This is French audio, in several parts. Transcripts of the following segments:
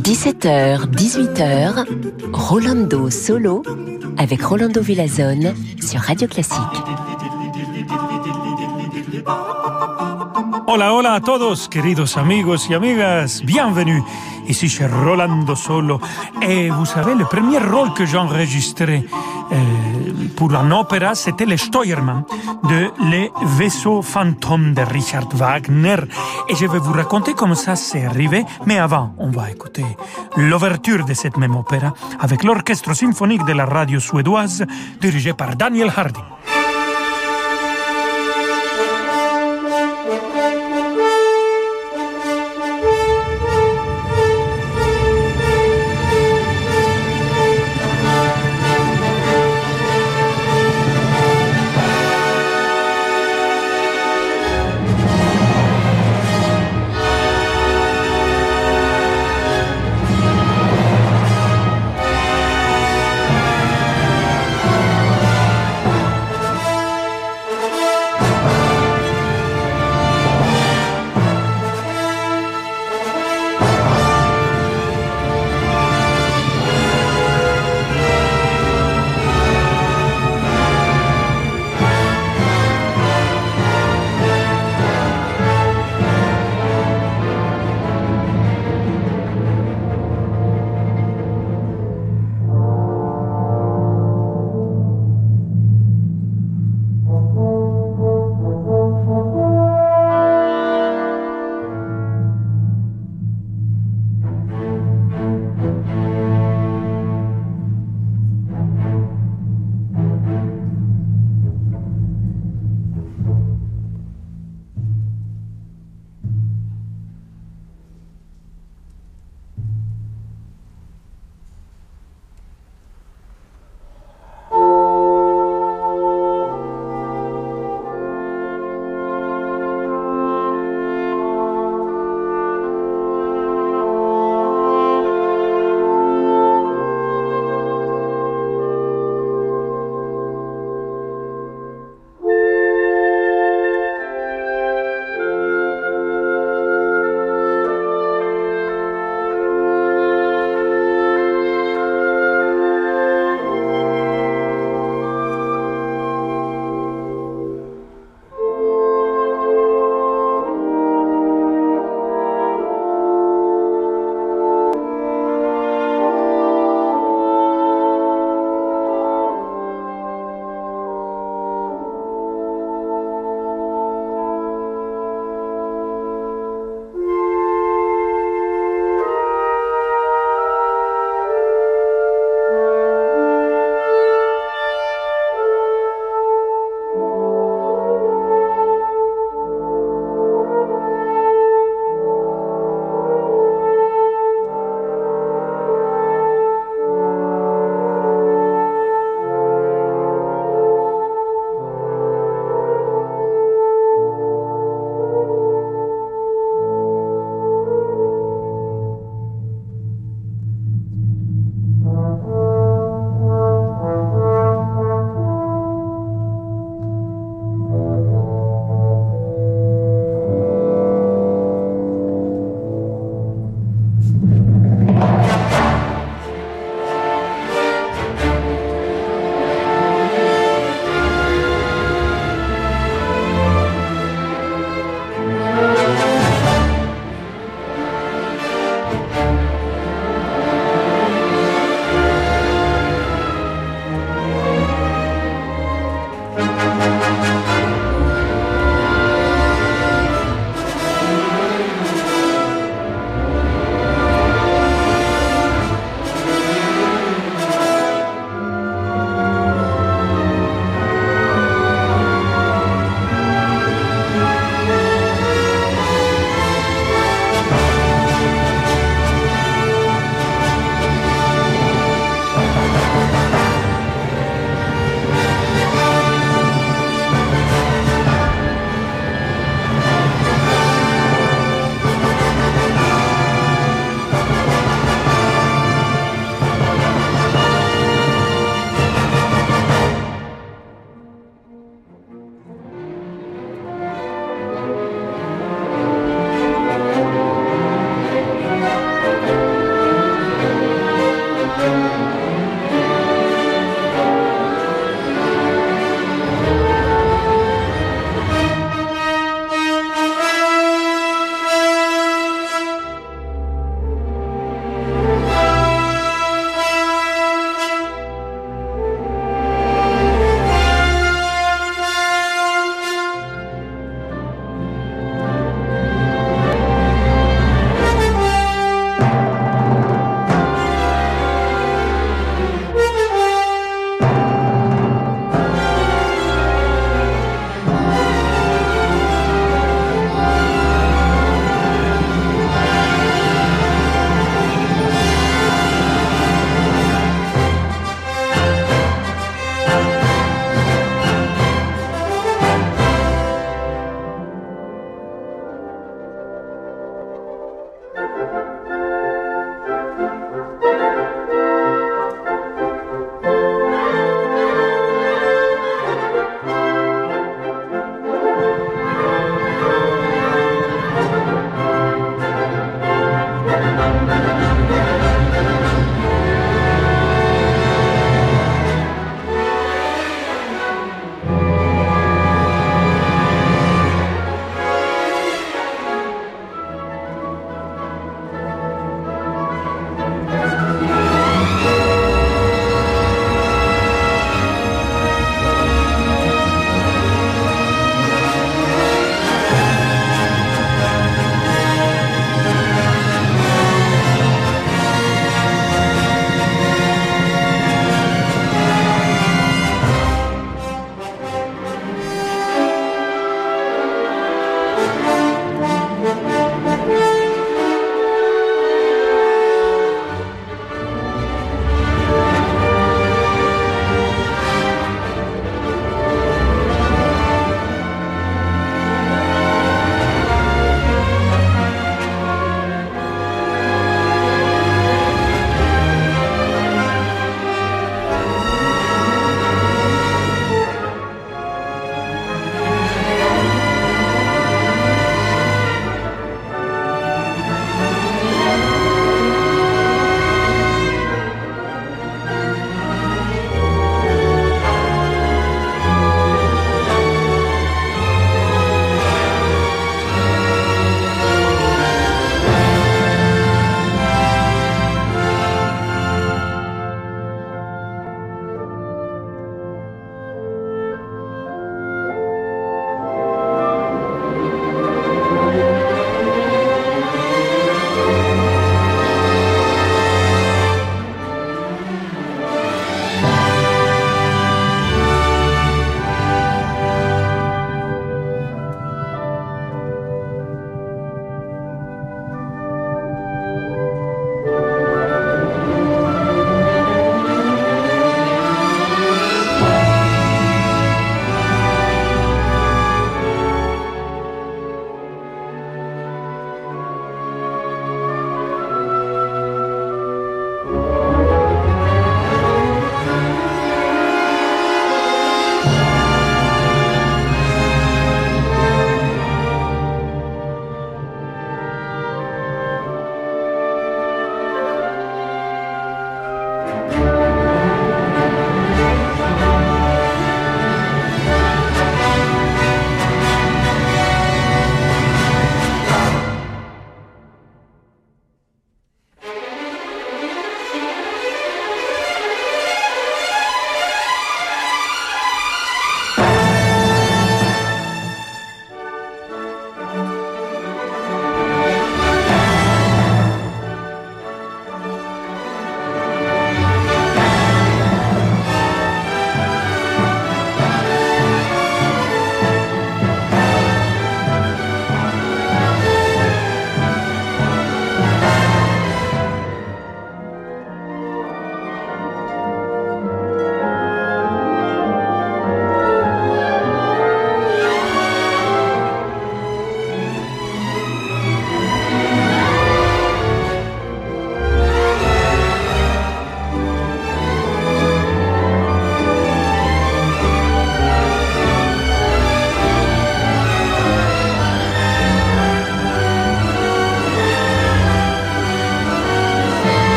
17h, 18h, Rolando Solo avec Rolando Villazone sur Radio Classique. Hola, hola a todos, queridos amigos y amigas, bienvenue. Ici chez Rolando Solo. Et vous savez, le premier rôle que j'ai enregistré euh, pour un opéra, c'était le Steuermann de Les vaisseaux fantômes de Richard Wagner. Et je vais vous raconter comment ça s'est arrivé. Mais avant, on va écouter l'ouverture de cette même opéra avec l'orchestre symphonique de la radio suédoise dirigé par Daniel Harding.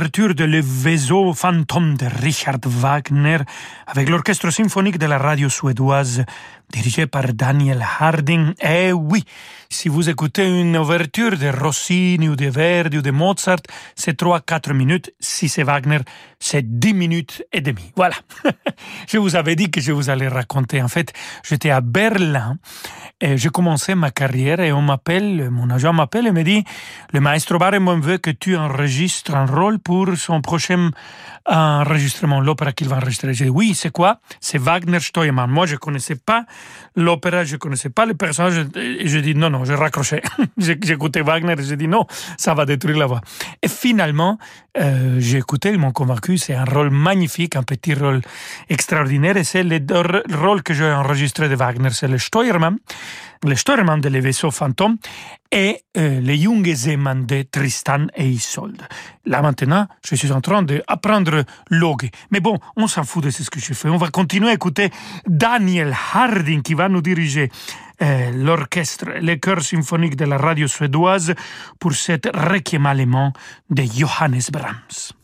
L'ouverture de Le Vaisseau fantôme de Richard Wagner avec l'orchestre symphonique de la radio suédoise dirigé par Daniel Harding. Eh oui, si vous écoutez une ouverture de Rossini ou de Verdi ou de Mozart, c'est 3-4 minutes. Si c'est Wagner, c'est 10 minutes et demie. Voilà. je vous avais dit que je vous allais raconter. En fait, j'étais à Berlin et j'ai commencé ma carrière et on m'appelle, mon agent m'appelle et me dit, le maestro Barenboim veut que tu enregistres un rôle pour son prochain enregistrement, l'opéra qu'il va enregistrer. J'ai dit, oui, c'est quoi? C'est Wagner Steuermann. Moi, je connaissais pas l'opéra, je connaissais pas le personnage et je dis, non, non, je raccrochais. J'écoutais Wagner et j'ai dit, non, ça va détruire la voix. Et finalement, euh, j'ai écouté, ils m'ont convaincu, c'est un rôle magnifique, un petit rôle extraordinaire et c'est le rôle que j'ai enregistré de Wagner, c'est le Steuermann le Steuermann de Les Vaisseaux Fantômes et euh, le Junge Seemann de Tristan et Isolde. Là maintenant, je suis en train d'apprendre l'ogue. Mais bon, on s'en fout de ce que je fais. On va continuer à écouter Daniel Harding qui va nous diriger euh, l'orchestre, le chœur symphonique de la radio suédoise pour cette requiem allemand de Johannes Brahms.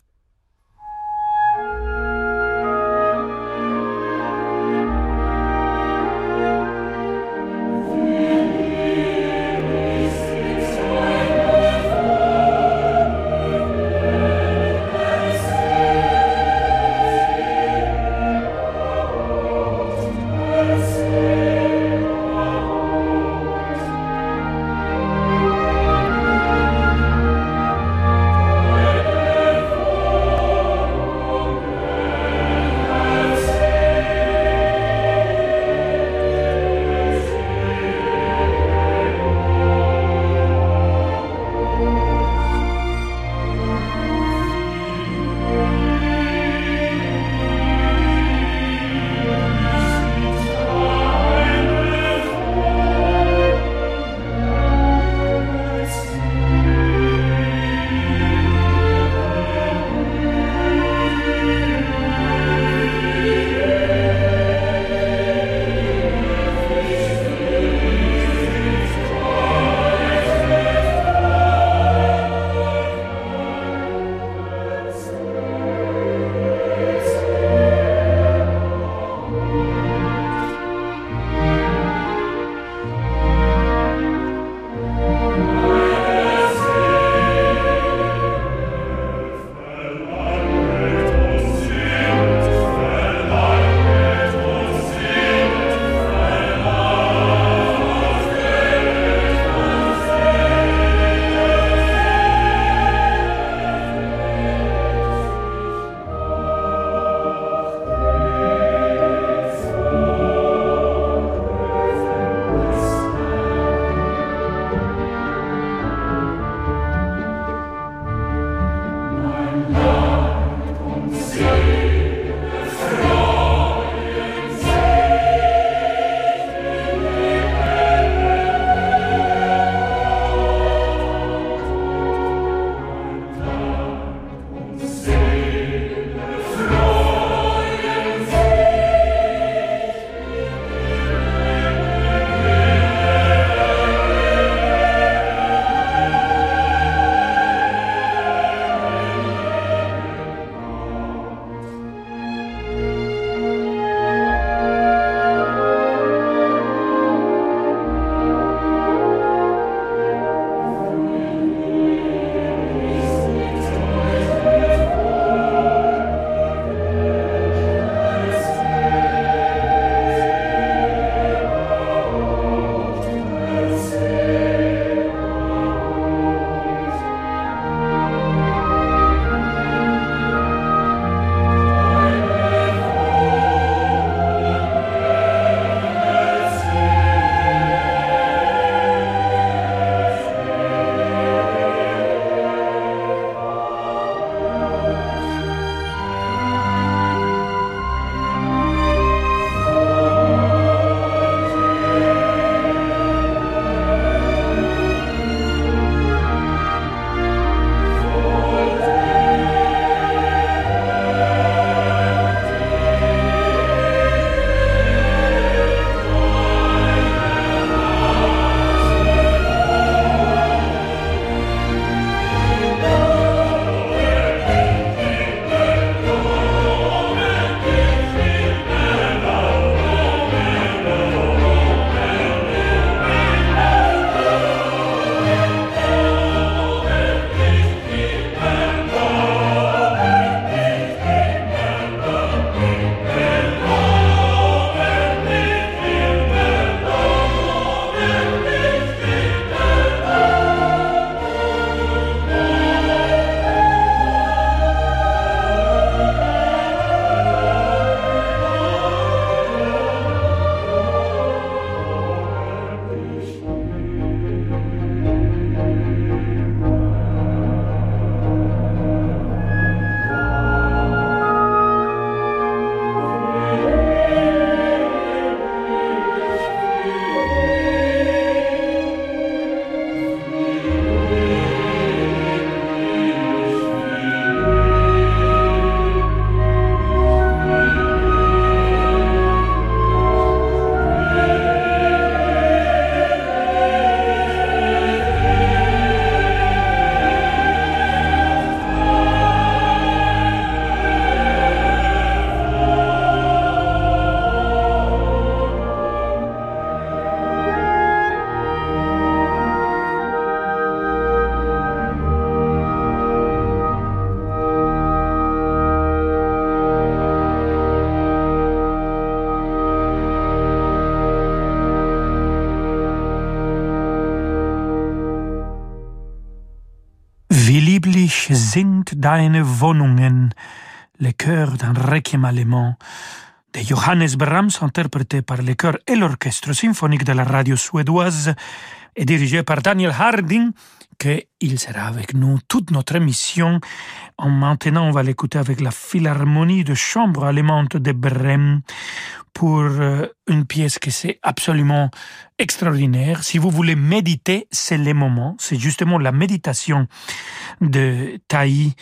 Deine Wohnungen, le chœur d'un requiem allemand de Johannes Brahms, interprété par le chœur et l'orchestre symphonique de la radio suédoise et dirigé par Daniel Harding, qu'il sera avec nous toute notre émission. En maintenant, on va l'écouter avec la Philharmonie de chambre allemande de Brême pour euh, une pièce qui c'est absolument extraordinaire. Si vous voulez méditer, c'est le moment. C'est justement la méditation de Taï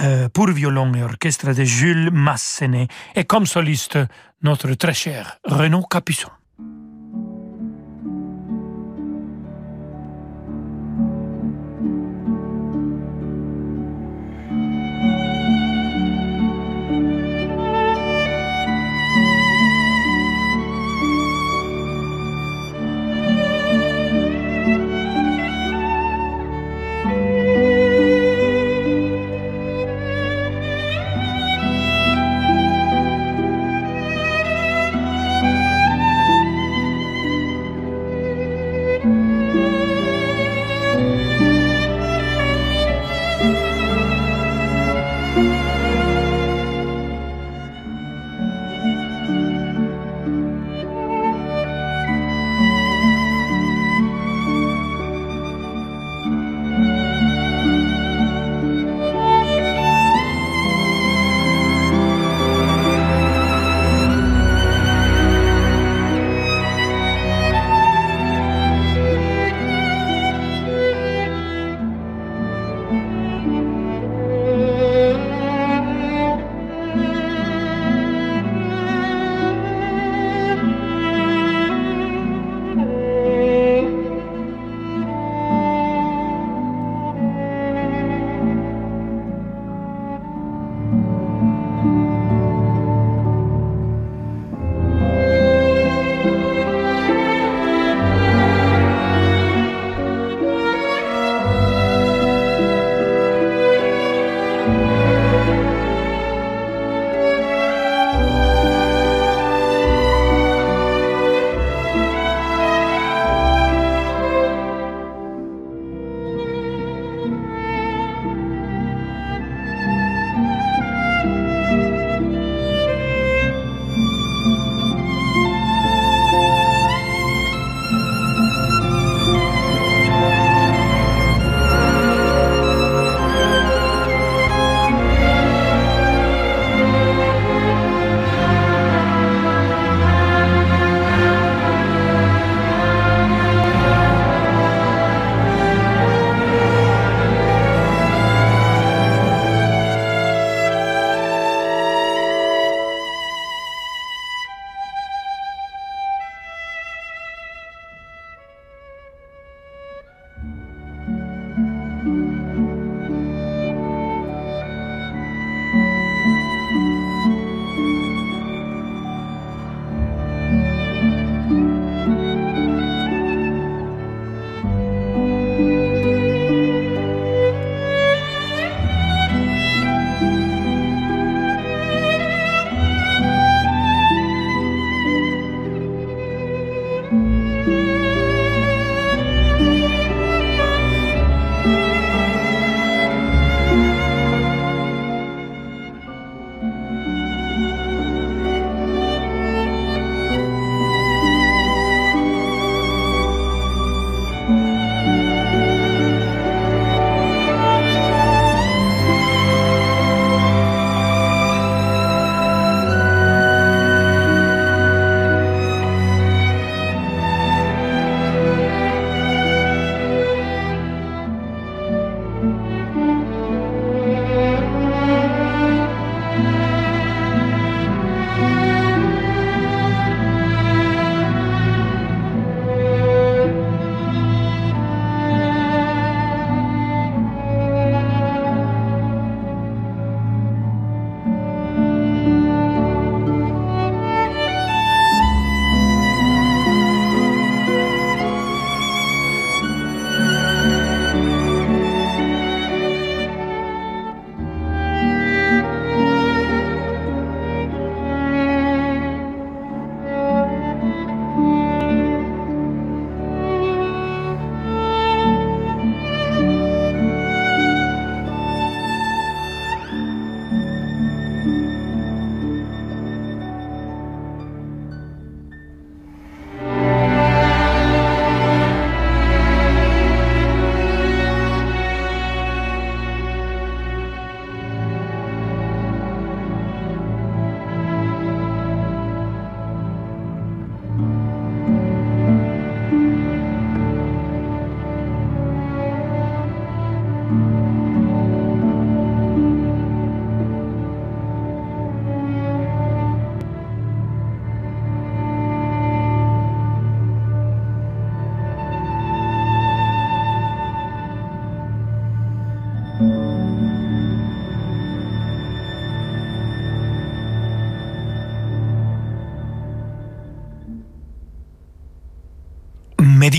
euh, pour violon et orchestre de Jules Massenet et comme soliste notre très cher Renaud Capuçon.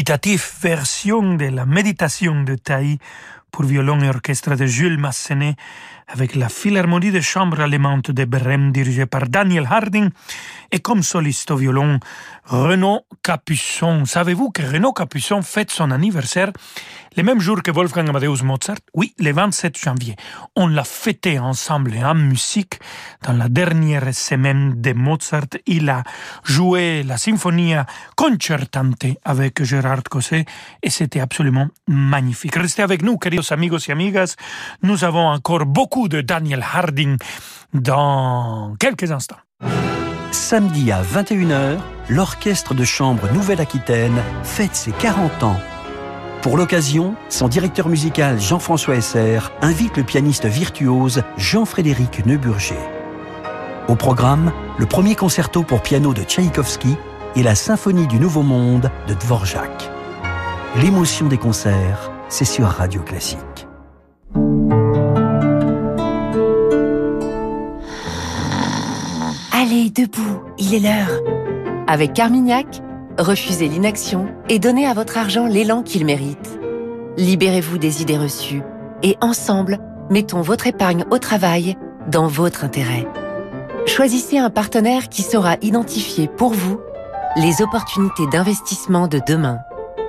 Méditative version de la méditation de Taï pour violon et orchestre de Jules Massenet avec la Philharmonie de chambre allemande de Brême dirigée par Daniel Harding et comme soliste au violon Renaud Capuçon. Savez-vous que Renaud Capuçon fête son anniversaire le même jour que Wolfgang Amadeus Mozart? Oui, le 27 janvier. On l'a fêté ensemble en musique dans la dernière semaine de Mozart. Il a joué la symphonie concertante avec Gérard Cosset et c'était absolument magnifique. Restez avec nous, queridos amigos et amigas. Nous avons encore beaucoup de Daniel Harding dans quelques instants. Samedi à 21h, l'Orchestre de chambre Nouvelle-Aquitaine fête ses 40 ans. Pour l'occasion, son directeur musical Jean-François Esser invite le pianiste virtuose Jean-Frédéric Neuburger. Au programme, le premier concerto pour piano de Tchaïkovski et la Symphonie du Nouveau Monde de Dvorak. L'émotion des concerts, c'est sur Radio Classique. Allez, debout, il est l'heure. Avec Carmignac, refusez l'inaction et donnez à votre argent l'élan qu'il mérite. Libérez-vous des idées reçues et ensemble, mettons votre épargne au travail dans votre intérêt. Choisissez un partenaire qui saura identifier pour vous les opportunités d'investissement de demain.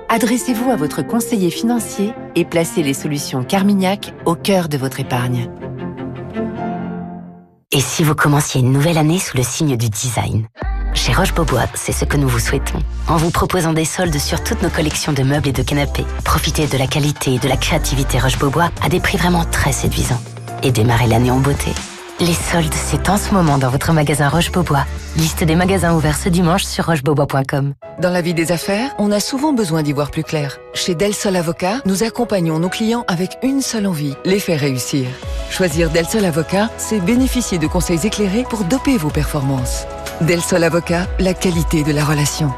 Adressez-vous à votre conseiller financier et placez les solutions Carmignac au cœur de votre épargne. Et si vous commenciez une nouvelle année sous le signe du design chez Roche-Beaubois, c'est ce que nous vous souhaitons. En vous proposant des soldes sur toutes nos collections de meubles et de canapés, profitez de la qualité et de la créativité Roche-Beaubois à des prix vraiment très séduisants. Et démarrez l'année en beauté. Les soldes, c'est en ce moment dans votre magasin Roche-Beaubois. Liste des magasins ouverts ce dimanche sur rochebeaubois.com. Dans la vie des affaires, on a souvent besoin d'y voir plus clair. Chez Del Sol Avocat, nous accompagnons nos clients avec une seule envie, les faire réussir. Choisir Del Sol Avocat, c'est bénéficier de conseils éclairés pour doper vos performances. Del Sol Avocat, la qualité de la relation.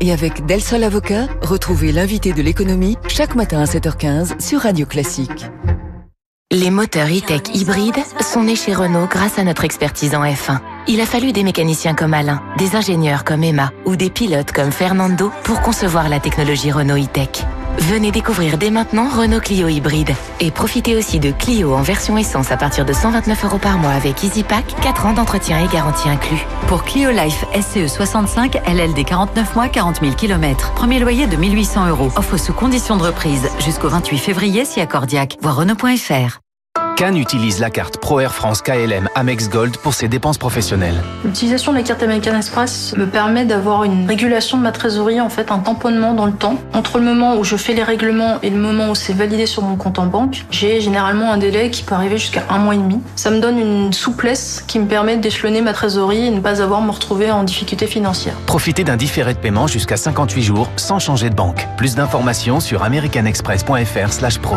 Et avec Del Sol Avocat, retrouvez l'invité de l'économie chaque matin à 7h15 sur Radio Classique. Les moteurs e-tech hybrides sont nés chez Renault grâce à notre expertise en F1. Il a fallu des mécaniciens comme Alain, des ingénieurs comme Emma ou des pilotes comme Fernando pour concevoir la technologie Renault e-tech. Venez découvrir dès maintenant Renault Clio hybride et profitez aussi de Clio en version essence à partir de 129 euros par mois avec EasyPack, 4 ans d'entretien et garantie inclus. Pour Clio Life SCE 65, LLD 49 mois, 40 000 km. Premier loyer de 1800 euros. Offre sous condition de reprise jusqu'au 28 février si accordiaque. Voir Renault.fr. Cannes utilise la carte Pro Air France KLM Amex Gold pour ses dépenses professionnelles. L'utilisation de la carte American Express me permet d'avoir une régulation de ma trésorerie, en fait un tamponnement dans le temps. Entre le moment où je fais les règlements et le moment où c'est validé sur mon compte en banque, j'ai généralement un délai qui peut arriver jusqu'à un mois et demi. Ça me donne une souplesse qui me permet d'échelonner ma trésorerie et ne pas avoir à me retrouver en difficulté financière. Profitez d'un différé de paiement jusqu'à 58 jours sans changer de banque. Plus d'informations sur americanexpress.fr/pro.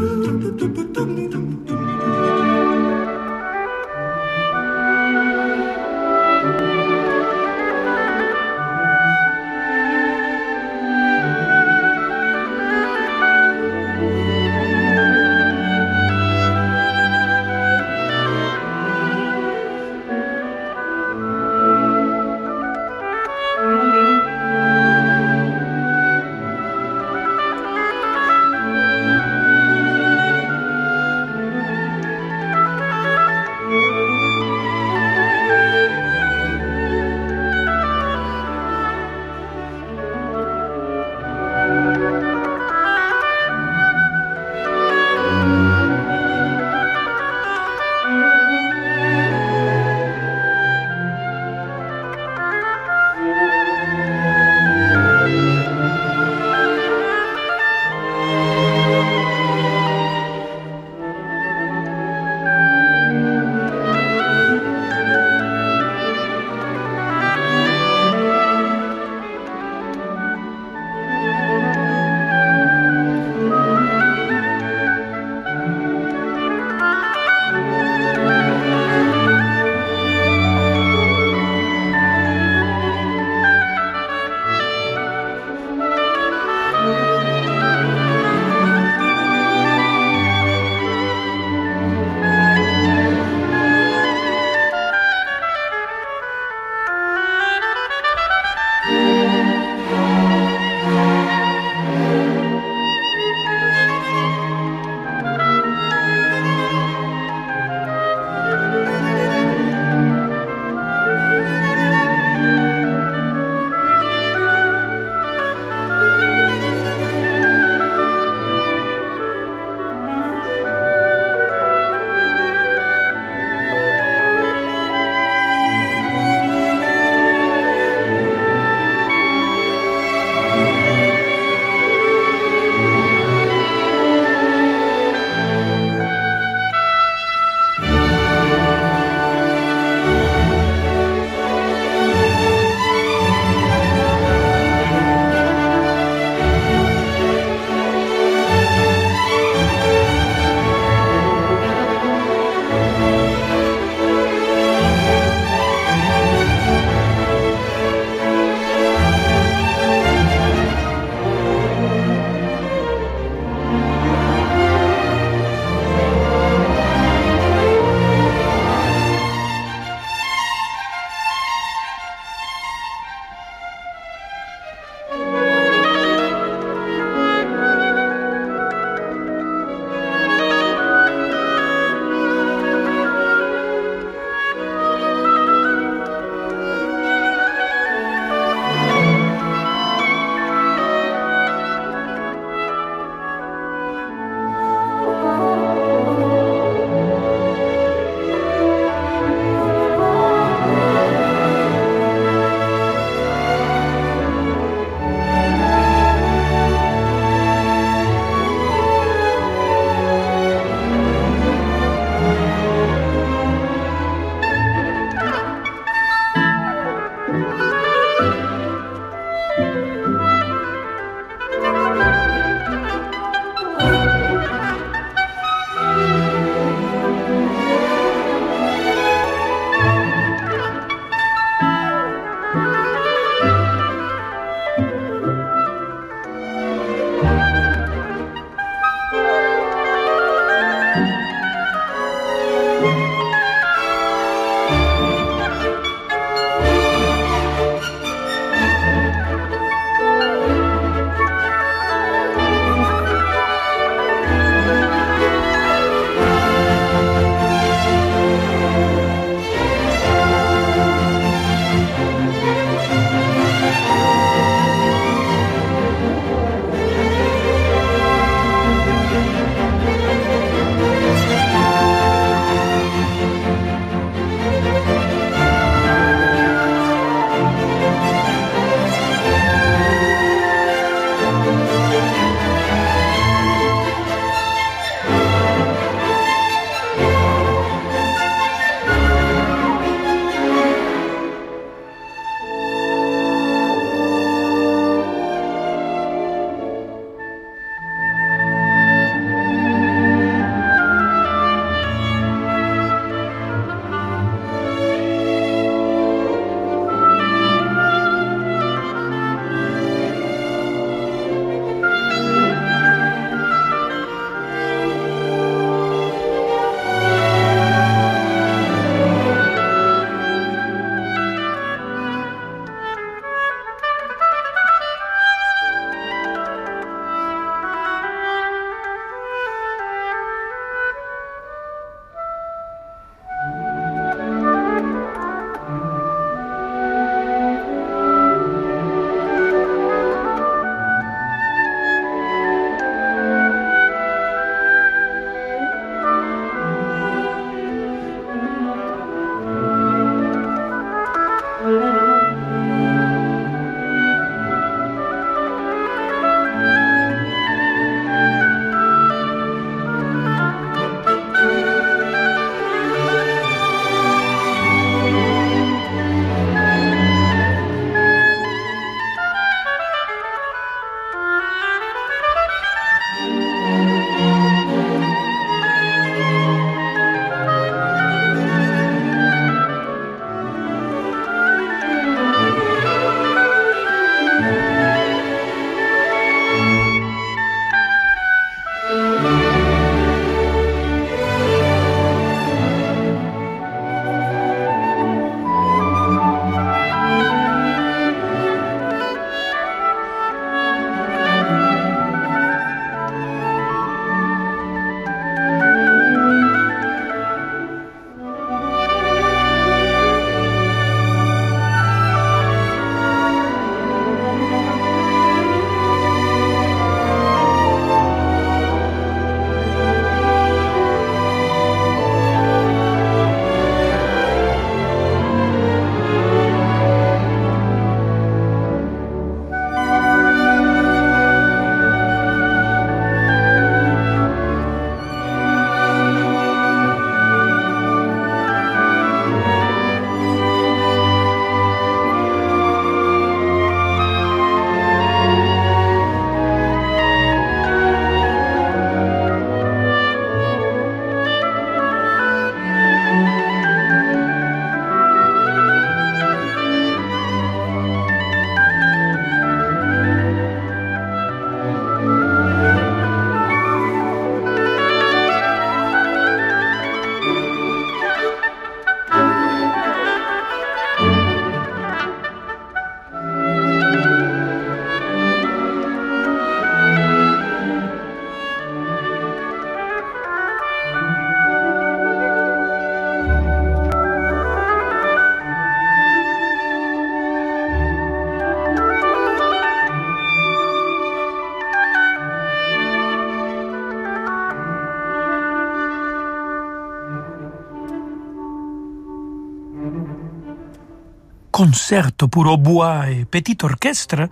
Concerto pour hautbois et petit orchestre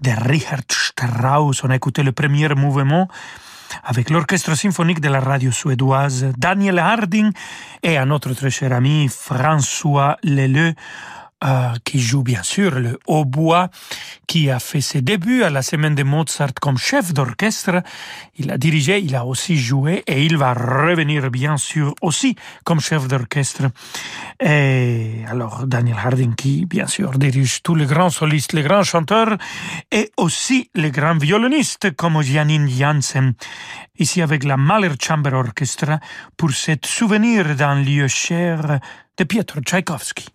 de Richard Strauss. On a écouté le premier mouvement avec l'orchestre symphonique de la radio suédoise Daniel Harding et un autre très cher ami François Leleu euh, qui joue bien sûr le hautbois, qui a fait ses débuts à la semaine de Mozart comme chef d'orchestre. Il a dirigé, il a aussi joué et il va revenir bien sûr aussi comme chef d'orchestre. Et alors Daniel Harding qui bien sûr dirige tous les grands solistes, les grands chanteurs et aussi les grands violonistes comme Janine Janssen. Ici avec la Mahler Chamber Orchestra pour cet souvenir d'un lieu cher de Pietro Tchaïkovski.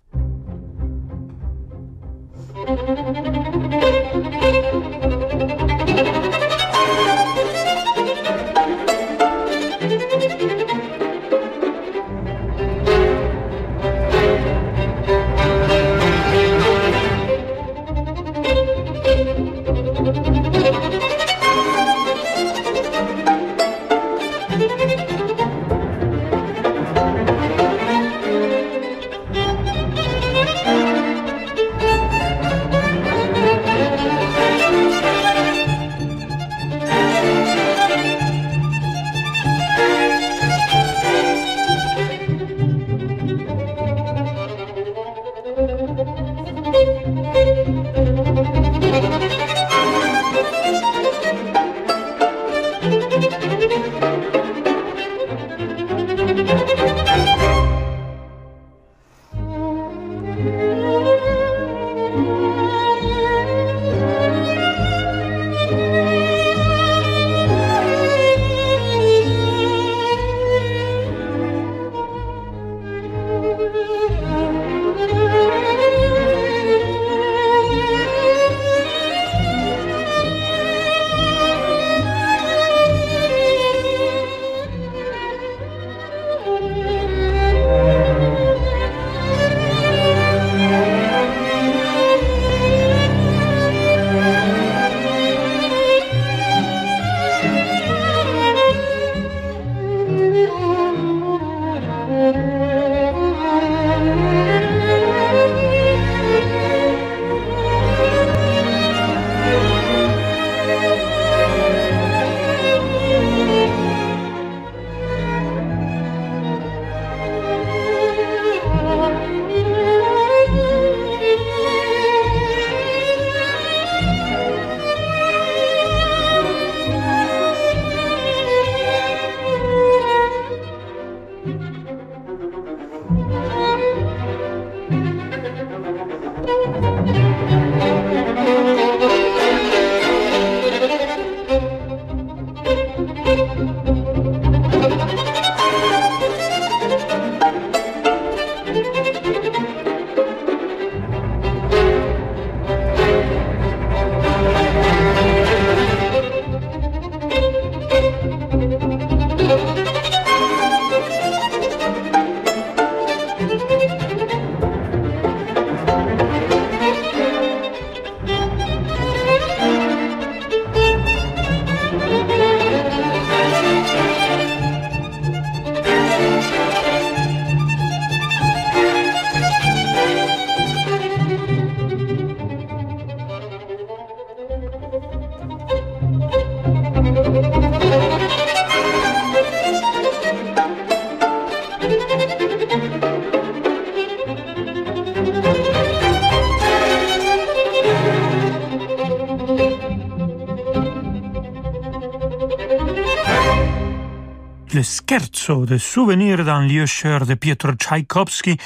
Scherzo de souvenir d'un lieu cher de Pietro Tchaïkovski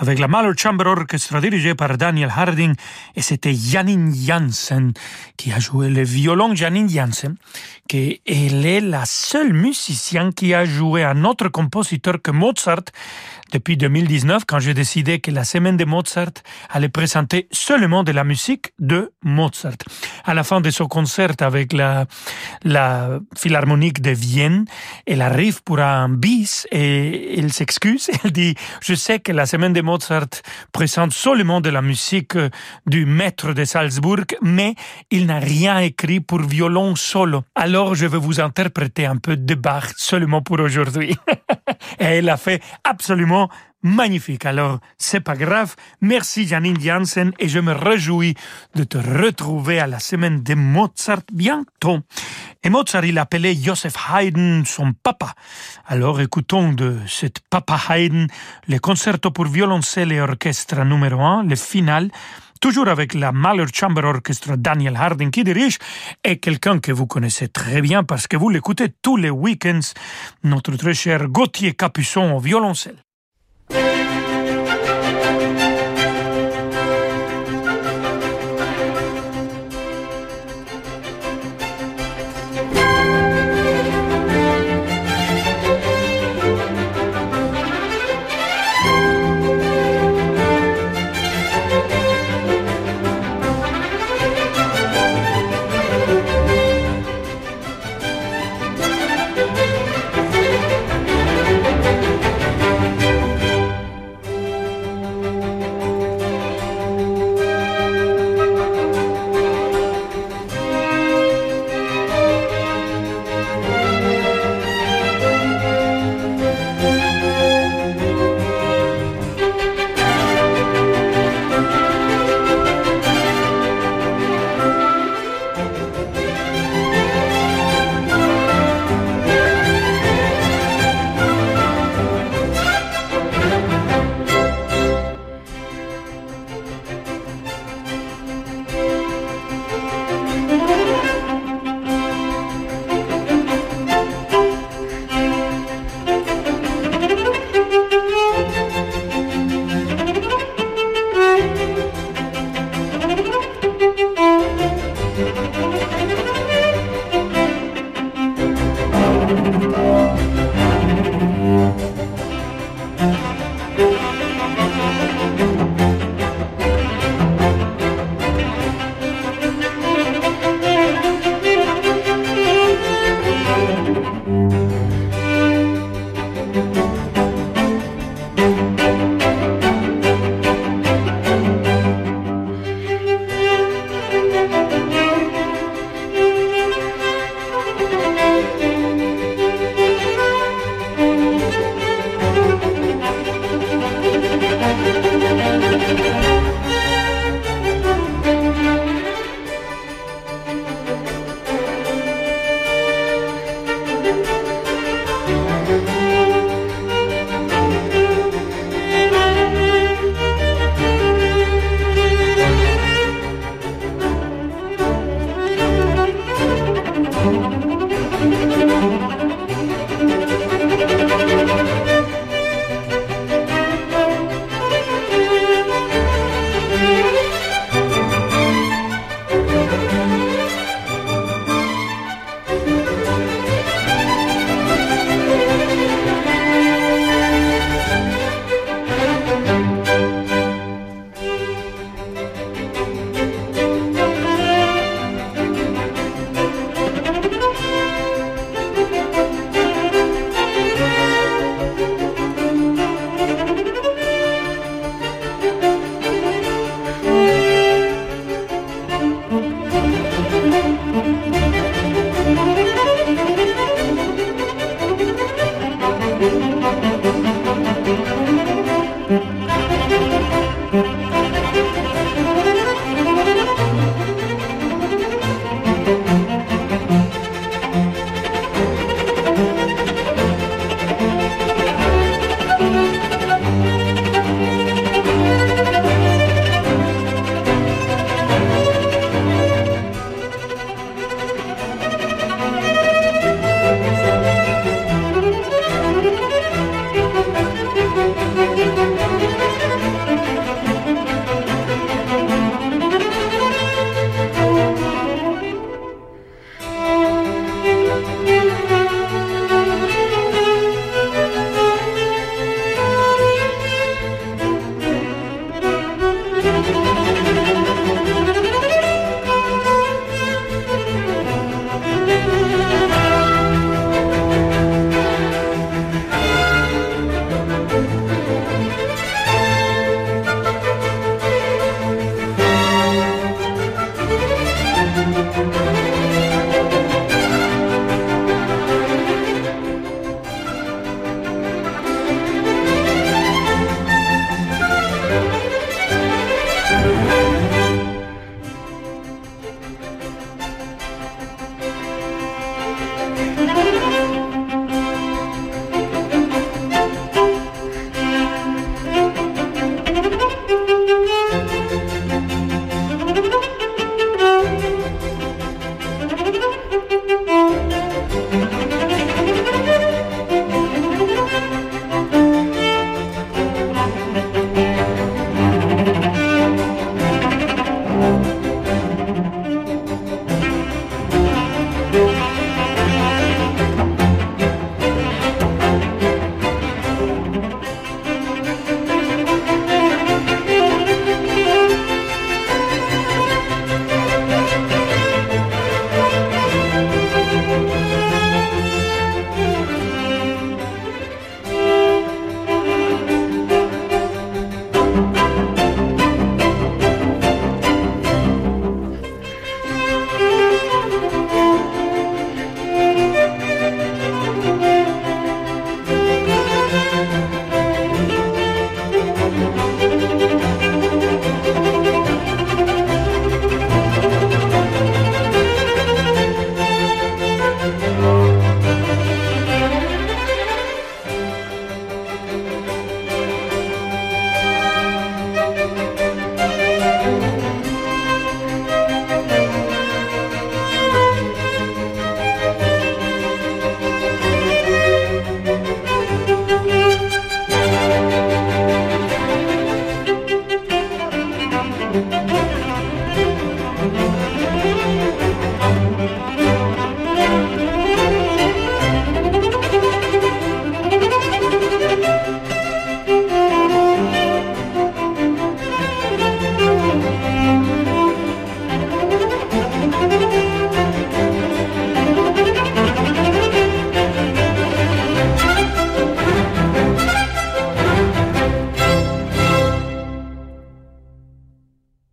avec la Mahler Chamber Orchestra dirigée par Daniel Harding et c'était Janine Janssen qui a joué le violon Janine Janssen qui elle est la seule musicienne qui a joué un autre compositeur que Mozart depuis 2019 quand j'ai décidé que la semaine de Mozart allait présenter seulement de la musique de Mozart. À la fin de son concert avec la, Philharmonique de Vienne, elle arrive pour un bis et elle s'excuse. Elle dit, je sais que la semaine de Mozart présente seulement de la musique du maître de Salzbourg, mais il n'a rien écrit pour violon solo. Alors je vais vous interpréter un peu de Bach seulement pour aujourd'hui. et elle a fait absolument magnifique. Alors, c'est pas grave. Merci Janine Janssen et je me réjouis de te retrouver à la semaine de Mozart bientôt. Et Mozart, il appelait Joseph Haydn son papa. Alors écoutons de cet papa Haydn le concerto pour violoncelle et orchestre numéro 1, le final, toujours avec la Mahler Chamber Orchestra Daniel Harding qui dirige, et quelqu'un que vous connaissez très bien parce que vous l'écoutez tous les week-ends, notre très cher Gauthier Capuçon au violoncelle. Thank you.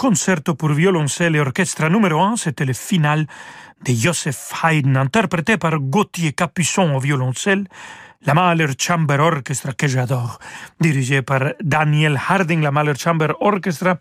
Concerto pour violoncelle et orchestre numéro 1, c'était le final de Joseph Haydn, interprété par Gauthier Capuçon au violoncelle, la Mahler Chamber Orchestra que j'adore, dirigée par Daniel Harding, la Mahler Chamber Orchestra,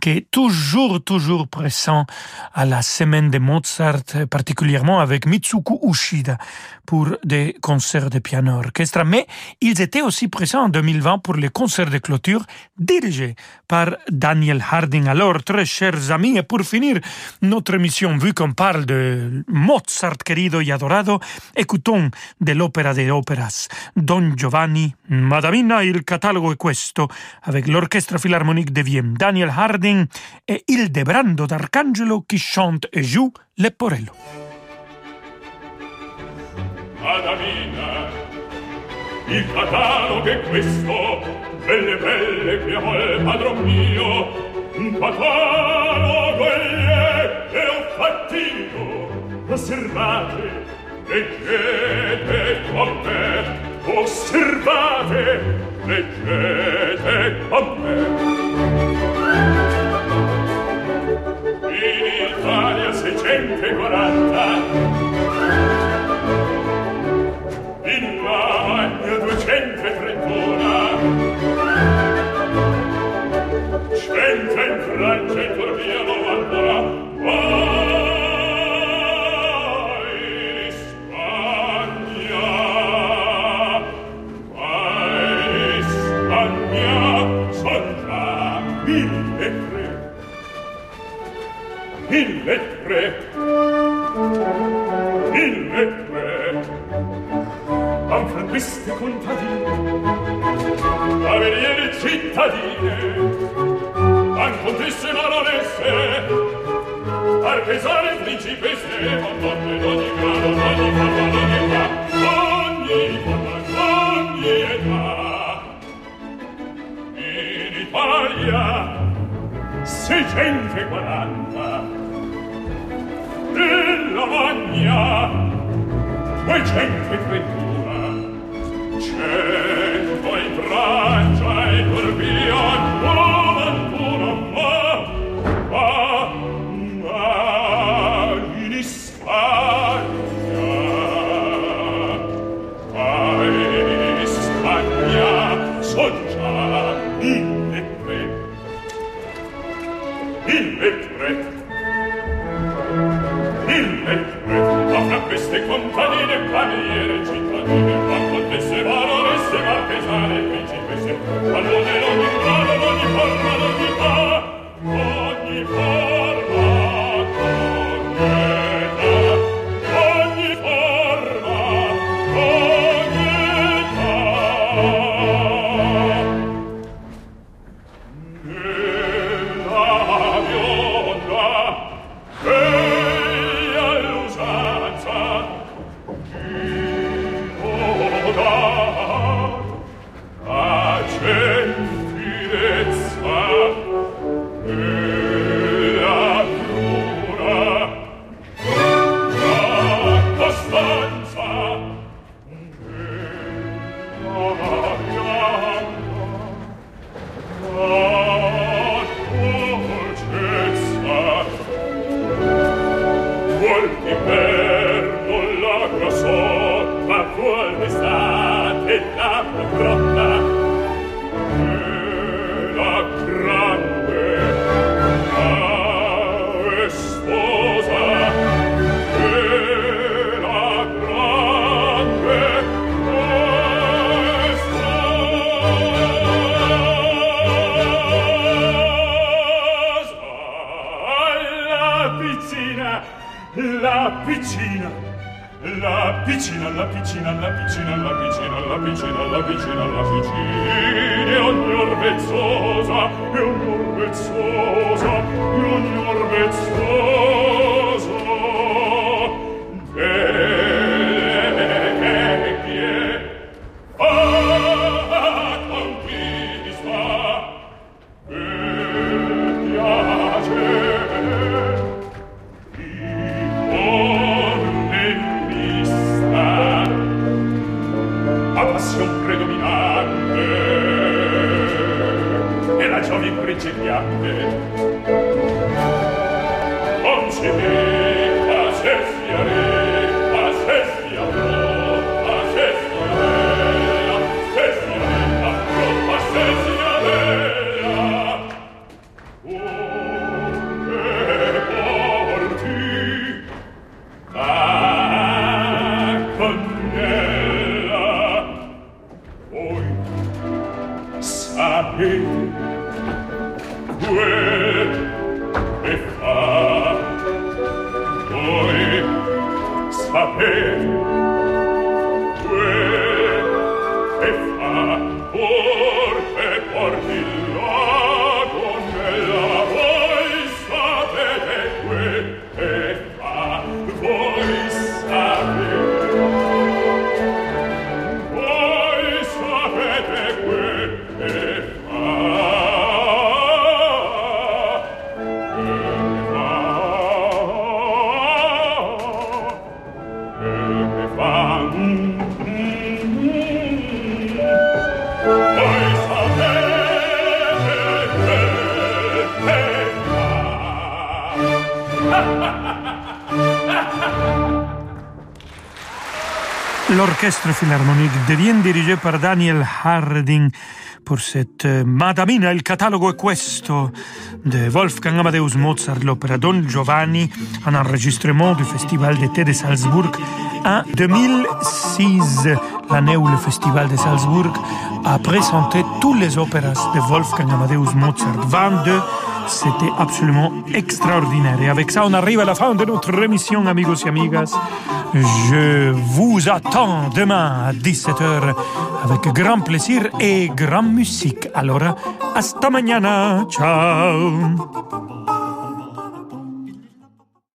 qui est toujours, toujours présent à la semaine de Mozart, particulièrement avec Mitsuko Ushida pour des concerts de piano orchestra. Mais ils étaient aussi présents en 2020 pour les concerts de clôture dirigés par Daniel Harding. Alors, très chers amis, et pour finir notre émission, vu qu'on parle de Mozart querido y adorado, écoutons de l'opéra des opéras Don Giovanni, Madamina, il catalogo è questo, avec l'Orchestre Philharmonique de Vienne, Daniel Harding et Ildebrando d'Arcangelo qui chante et joue Leporello. Madamina, il catalogo è questo, belle belle che amo il padron mio, un catalogo e ho fattino, osservate, leggete con me, osservate, leggete con me. In Italia 640, in Lavagna 231, cento in Francia e Turchia 90, mille tre mille tre a un franquiste contadino a veriere cittadine a contesse baronesse artesane principesse con donne d'ogni grado d'ogni forma d'ogni età ogni forma d'ogni età. In Italia 640 della magna duecento e trentuno cento in braccia e corpion All'odere ogni grado, ogni forma, ogni pari, in L'orchestre philharmonique devient dirigé par Daniel Harding pour cette euh, Madamina, il catalogo è questo de Wolfgang Amadeus Mozart, l'opéra Don Giovanni, un enregistrement du Festival d'été de Salzbourg en 2006, l'année où le Festival de Salzbourg a présenté tous les opéras de Wolfgang Amadeus Mozart, 22 c'était absolument extraordinaire. Et avec ça, on arrive à la fin de notre émission, amigos et amigas. Je vous attends demain à 17h avec grand plaisir et grande musique. Alors, hasta mañana. Ciao.